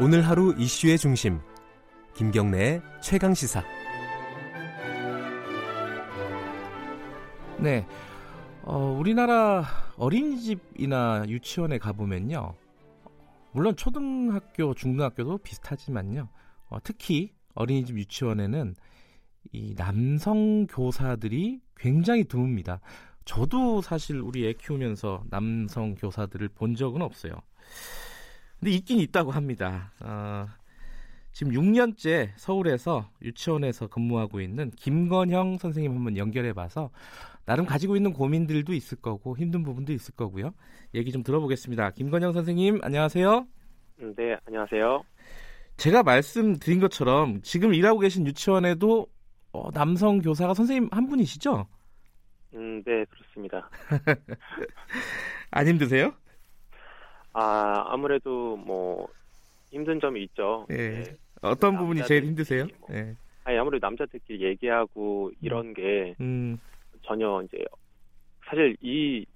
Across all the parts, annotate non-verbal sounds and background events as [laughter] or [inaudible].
오늘 하루 이슈의 중심 김경래의 최강 시사. 네, 어, 우리나라 어린이집이나 유치원에 가보면요. 물론 초등학교, 중등학교도 비슷하지만요. 어, 특히 어린이집 유치원에는 이 남성 교사들이 굉장히 드뭅니다. 저도 사실 우리 애 키우면서 남성 교사들을 본 적은 없어요. 근데 있긴 있다고 합니다. 어, 지금 6년째 서울에서 유치원에서 근무하고 있는 김건형 선생님 한번 연결해봐서 나름 가지고 있는 고민들도 있을 거고 힘든 부분도 있을 거고요. 얘기 좀 들어보겠습니다. 김건형 선생님 안녕하세요. 네, 안녕하세요. 제가 말씀드린 것처럼 지금 일하고 계신 유치원에도 어, 남성 교사가 선생님 한 분이시죠? 음, 네, 그렇습니다. [laughs] 안 힘드세요? 아, 아무래도 뭐 힘든 점이 있죠. 예. 네. 어떤 부분이 제일 힘드세요? 뭐. 예. 아니, 아무래도 남자들끼리 얘기하고 이런 게 음, 전혀 이제 사실 이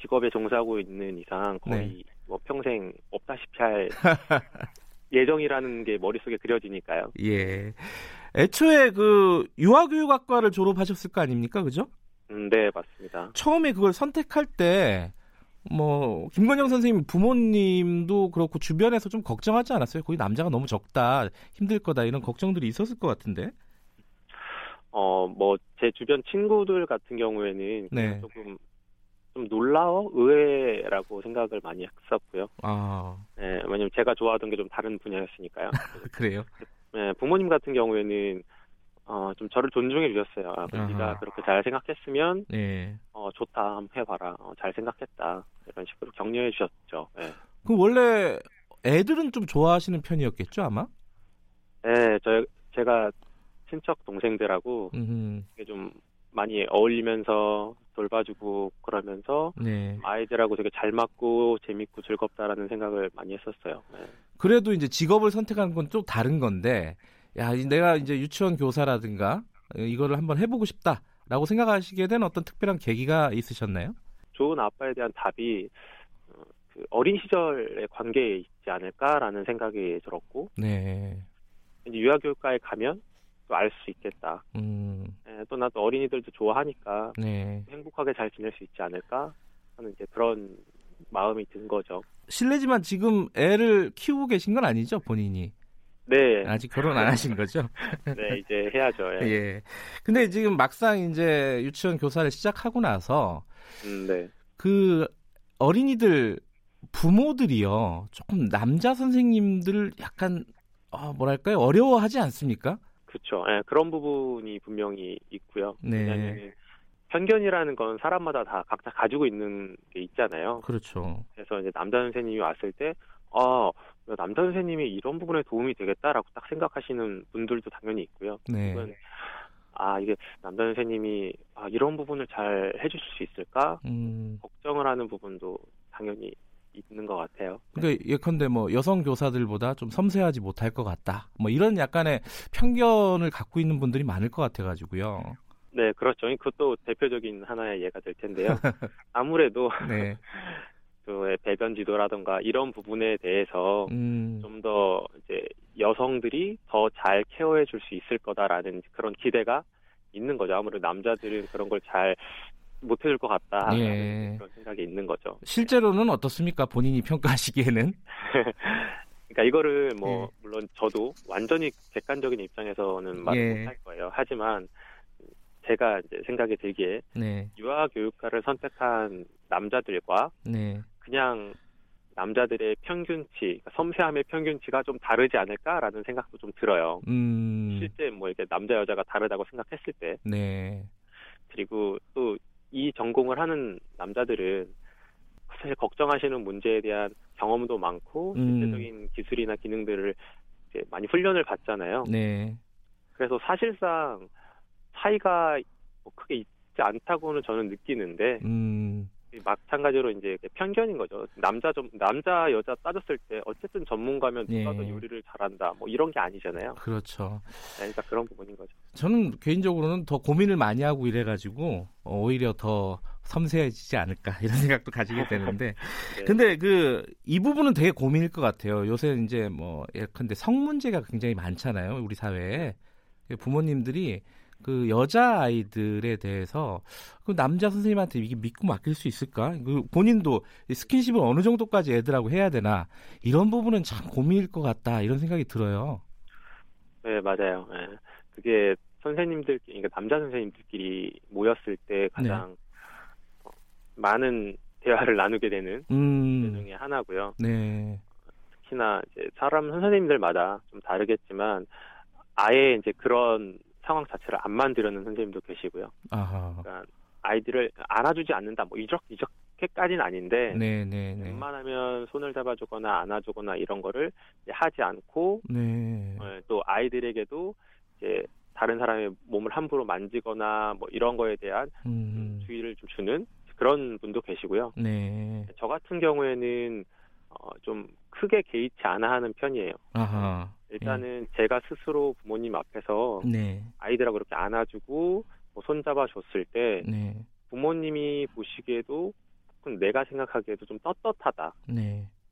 직업에 종사하고 있는 이상 거의 네. 뭐 평생 없다시피 할 [laughs] 예정이라는 게 머릿속에 그려지니까요. 예. 애초에 그 유아교육학과를 졸업하셨을 거 아닙니까? 그죠? 음, 네, 맞습니다. 처음에 그걸 선택할 때, 뭐, 김건영 선생님 부모님도 그렇고 주변에서 좀 걱정하지 않았어요? 거기 남자가 너무 적다, 힘들 거다, 이런 걱정들이 있었을 것 같은데? 어, 뭐 제 주변 친구들 같은 경우에는 네. 조금 좀 놀라워 의외라고 생각을 많이 했었고요. 아, 네, 왜냐면 제가 좋아하던 게 좀 다른 분야였으니까요. [laughs] 그래요? 네, 부모님 같은 경우에는 어, 좀 저를 존중해 주셨어요. 아. 네가 그렇게 잘 생각했으면 예. 어, 좋다, 한번 해봐라. 어, 잘 생각했다. 이런 식으로 격려해 주셨죠. 네. 그 원래 애들은 좀 좋아하시는 편이었겠죠, 아마? 네, 저 제가 친척 동생들하고 음, 이게 좀 많이 어울리면서 돌봐주고 그러면서 네. 아이들하고 되게 잘 맞고 재밌고 즐겁다라는 생각을 많이 했었어요. 네. 그래도 이제 직업을 선택하는 건좀 다른 건데, 야, 이- 내가 이제 유치원 교사라든가, 어, 이거를 한번 해보고 싶다 라고 생각하시게 된 어떤 특별한 계기가 있으셨나요? 좋은 아빠에 대한 답이 어, 그 어린 시절의 관계에 있지 않을까라는 생각이 들었고 네. 이제 유아교육과에 가면 또 알 수 있겠다. 음, 예, 또 나도 어린이들도 좋아하니까 네. 행복하게 잘 지낼 수 있지 않을까 하는 이제 그런 마음이 든 거죠. 실례지만 지금 애를 키우고 계신 건 아니죠, 본인이? 네, 아직 결혼 안 하신 거죠? [laughs] 네 이제 해야죠. 예. 예. 근데 지금 막상 이제 유치원 교사를 시작하고 나서 음, 네. 그 어린이들 부모들이요 조금 남자 선생님들을 약간 어, 뭐랄까요 어려워하지 않습니까? 그렇죠. 예, 그런 부분이 분명히 있고요. 네. 편견이라는 건 사람마다 다 각자 가지고 있는 게 있잖아요. 그렇죠. 그래서 이제 남자 선생님이 왔을 때, 아, 남자 선생님이 이런 부분에 도움이 되겠다라고 딱 생각하시는 분들도 당연히 있고요. 네. 아, 이게 남자 선생님이 아, 이런 부분을 잘 해주실 수 있을까? 음. 걱정을 하는 부분도 당연히 있는 것 같아요. 그러니까 예컨대 뭐 여성 교사들보다 좀 섬세하지 못할 것 같다. 뭐 이런 약간의 편견을 갖고 있는 분들이 많을 것 같아가지고요. 네, 그렇죠. 그것도 대표적인 하나의 예가 될 텐데요. [laughs] 아무래도 네. [laughs] 그 배변 지도라던가 이런 부분에 대해서 음. 좀더 이제 여성들이 더 잘 케어해 줄 수 있을 거다라는 그런 기대가 있는 거죠. 아무래도 남자들은 그런 걸 잘 못해줄 것 같다. 예. 그런 생각이 있는 거죠. 실제로는 어떻습니까? 본인이 평가하시기에는. [laughs] 그러니까 이거를 뭐 예. 물론 저도 완전히 객관적인 입장에서는 말을 예. 못할 거예요. 하지만 제가 이제 생각이 들기에 네. 유아 교육과를 선택한 남자들과 네. 그냥 남자들의 평균치, 그러니까 섬세함의 평균치가 좀 다르지 않을까라는 생각도 좀 들어요. 음. 실제 뭐 이렇게 남자 여자가 다르다고 생각했을 때 네. 그리고 또 이 전공을 하는 남자들은 사실 걱정하시는 문제에 대한 경험도 많고 음. 실제적인 기술이나 기능들을 이제 많이 훈련을 받잖아요. 네. 그래서 사실상 차이가 뭐 크게 있지 않다고는 저는 느끼는데 음. 마찬가지로 이제 편견인 거죠. 남자 좀 남자 여자 따졌을 때 어쨌든 전문가면 누가 더 예. 요리를 잘한다 뭐 이런 게 아니잖아요. 그렇죠. 그러니까 그런 부분인 거죠. 저는 개인적으로는 더 고민을 많이 하고 이래가지고 어, 오히려 더 섬세해지지 않을까 [laughs] 이런 생각도 가지게 되는데 [laughs] 네. 근데 그 이 부분은 되게 고민일 것 같아요. 요새 이제 뭐 예컨대 성 문제가 굉장히 많잖아요. 우리 사회에 부모님들이 그 여자 아이들에 대해서 그 남자 선생님한테 이게 믿고 맡길 수 있을까? 그 본인도 스킨십을 어느 정도까지 애들하고 해야 되나 이런 부분은 참 고민일 것 같다 이런 생각이 들어요. 네, 맞아요. 네. 그게 선생님들, 그러니까 남자 선생님들끼리 모였을 때 가장 어, 많은 대화를 나누게 되는 음, 중에 하나고요. 네, 특히나 이제 사람 선생님들마다 좀 다르겠지만 아예 이제 그런 상황 자체를 안 만들어는 선생님도 계시고요. 아하, 그러니까 아이들을 안아주지 않는다, 뭐 이적 이적까지는 아닌데 네, 네, 네, 웬만하면 손을 잡아주거나 안아주거나 이런 거를 하지 않고 네, 어, 또 아이들에게도 이제 다른 사람의 몸을 함부로 만지거나 뭐 이런 거에 대한 음, 주의를 좀 주는 그런 분도 계시고요. 네, 저 같은 경우에는 어, 좀 크게 개의치 않아 하는 편이에요. 아하, 일단은 제가 스스로 부모님 앞에서 네, 아이들하고 이렇게 안아주고 뭐 손잡아 줬을 때 네, 부모님이 보시기에도 혹은 내가 생각하기에도 좀 떳떳하다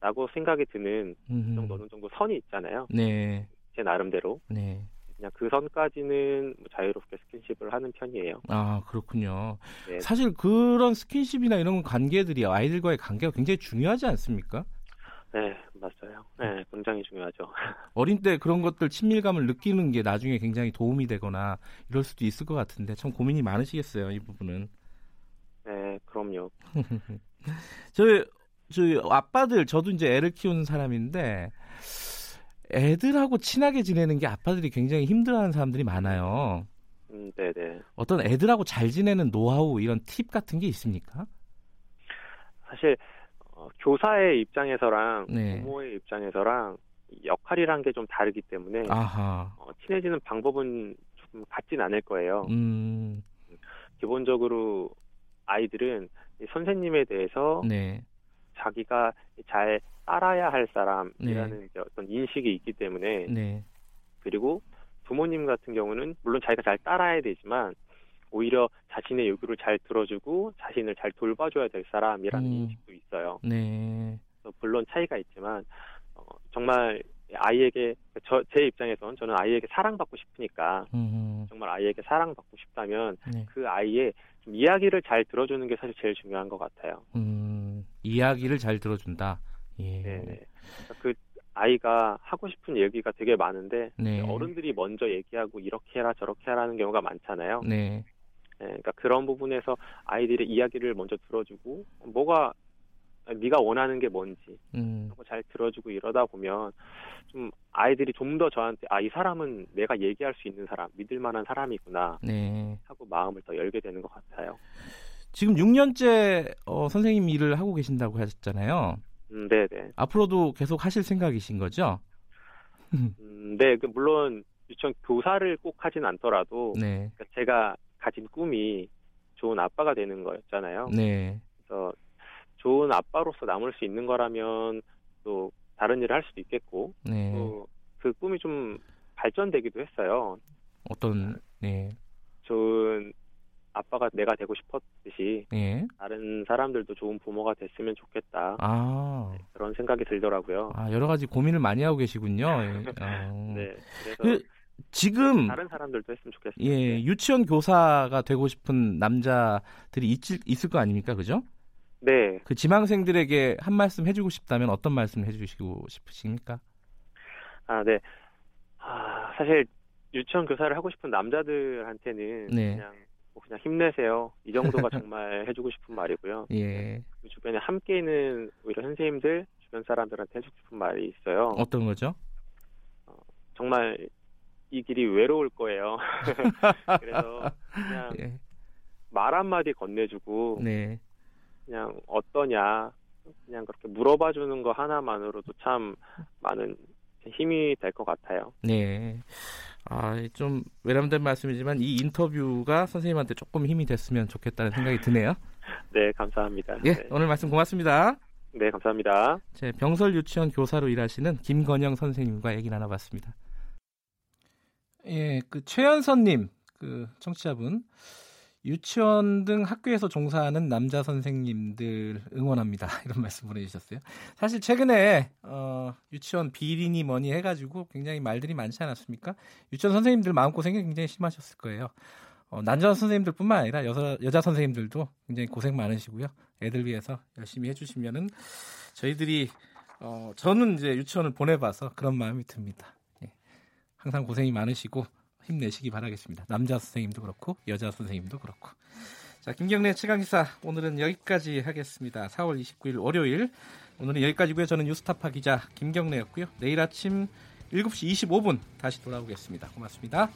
라고 네, 생각이 드는 정도 어느 정도 선이 있잖아요. 네, 제 나름대로 네. 그냥 그 선까지는 뭐 자유롭게 스킨십을 하는 편이에요. 아 그렇군요. 네. 사실 그런 스킨십이나 이런 관계들이 아이들과의 관계가 굉장히 중요하지 않습니까? 네. 네, 굉장히 중요하죠. [laughs] 어린 때 그런 것들 친밀감을 느끼는 게 나중에 굉장히 도움이 되거나 이럴 수도 있을 것 같은데 참 고민이 많으시겠어요 이 부분은. 네, 그럼요. [laughs] 저희 저희 아빠들 저도 이제 애를 키우는 사람인데 애들하고 친하게 지내는 게 아빠들이 굉장히 힘들어하는 사람들이 많아요. 음, 네, 네. 어떤 애들하고 잘 지내는 노하우 이런 팁 같은 게 있습니까? 사실 어, 교사의 입장에서랑 네. 부모의 입장에서랑 역할이란 게 좀 다르기 때문에. 어, 친해지는 방법은 좀 같진 않을 거예요. 음. 기본적으로 아이들은 이 선생님에 대해서 네. 자기가 잘 따라야 할 사람이라는 네. 어떤 인식이 있기 때문에 네. 그리고 부모님 같은 경우는 물론 자기가 잘 따라야 되지만 오히려 자신의 요구를 잘 들어주고 자신을 잘 돌봐줘야 될 사람이라는 음. 인식도 있어요. 네. 물론 차이가 있지만 어, 정말 아이에게 저, 제 입장에선 저는 아이에게 사랑받고 싶으니까 음. 정말 아이에게 사랑받고 싶다면 네. 그 아이의 좀 이야기를 잘 들어주는 게 사실 제일 중요한 것 같아요. 음. 이야기를 잘 들어준다. 예. 네네. 그러니까 그 아이가 하고 싶은 얘기가 되게 많은데 네. 어른들이 먼저 얘기하고 이렇게 해라 저렇게 하라는 경우가 많잖아요. 네. 네, 그러니까 그런 부분에서 아이들의 이야기를 먼저 들어주고 뭐가 네가 원하는 게 뭔지 음. 잘 들어주고 이러다 보면 좀 아이들이 좀 더 저한테 아 이 사람은 내가 얘기할 수 있는 사람 믿을 만한 사람이구나 네. 하고 마음을 더 열게 되는 것 같아요. 지금 6년째 어, 선생님 일을 하고 계신다고 하셨잖아요. 음, 네 네. 앞으로도 계속 하실 생각이신 거죠? 음, 네, 그 물론 유치원 교사를 꼭 하진 않더라도 네. 그러니까 제가 가진 꿈이 좋은 아빠가 되는 거였잖아요. 네. 그래서 좋은 아빠로서 남을 수 있는 거라면 또 다른 일을 할 수도 있겠고 네. 또그 꿈이 좀 발전되기도 했어요. 어떤 네. 좋은 아빠가 내가 되고 싶었듯이 예. 다른 사람들도 좋은 부모가 됐으면 좋겠다 아. 그런 생각이 들더라고요. 아, 여러 가지 고민을 많이 하고 계시군요. 예. [laughs] 어. 네, 그래서 그 지금 다른 사람들도 했으면 좋겠어요. 예, 유치원 교사가 되고 싶은 남자들이 있, 있을 거 아닙니까? 그죠? 네, 그 지망생들에게 한 말씀 해주고 싶다면 어떤 말씀 해주시고 싶으십니까? 아, 네. 아, 사실 유치원 교사를 하고 싶은 남자들한테는 네. 그냥 뭐 그냥 힘내세요. 이 정도가 [laughs] 정말 해주고 싶은 말이고요. 예. 그 주변에 함께 있는 오히려 선생님들, 주변 사람들한테 해주고 싶은 말이 있어요. 어떤 거죠? 정말 이 길이 외로울 거예요. [laughs] 그래서 그냥 예. 말 한마디 건네주고 네. 그냥 어떠냐 그냥 그렇게 물어봐 주는 거 하나만으로도 참 많은 힘이 될 것 같아요. 네. 아, 좀 외람된 말씀이지만 이 인터뷰가 선생님한테 조금 힘이 됐으면 좋겠다는 생각이 드네요. [laughs] 네, 감사합니다. 예, 네, 오늘 말씀 고맙습니다. 네, 감사합니다. 제 병설 유치원 교사로 일하시는 김건영 선생님과 얘기 나눠봤습니다. 예, 그 최연선님 그 청취자분 유치원 등 학교에서 종사하는 남자 선생님들 응원합니다. [laughs] 이런 말씀 보내주셨어요. 사실 최근에 어, 유치원 비리니 뭐니 해가지고 굉장히 말들이 많지 않았습니까? 유치원 선생님들 마음고생이 굉장히 심하셨을 거예요. 어, 남자 선생님들뿐만 아니라 여자, 여자 선생님들도 굉장히 고생 많으시고요. 애들 위해서 열심히 해주시면은 저희들이 어, 저는 이제 유치원을 보내봐서 그런 마음이 듭니다. 예. 항상 고생이 많으시고 힘내시기 바라겠습니다. 남자 선생님도 그렇고 여자 선생님도 그렇고. 자, 김경래 최강기사 오늘은 여기까지 하겠습니다. 4월 29일 월요일 오늘은 여기까지고요. 저는 뉴스타파 기자 김경래였고요. 내일 아침 7시 25분 다시 돌아오겠습니다. 고맙습니다.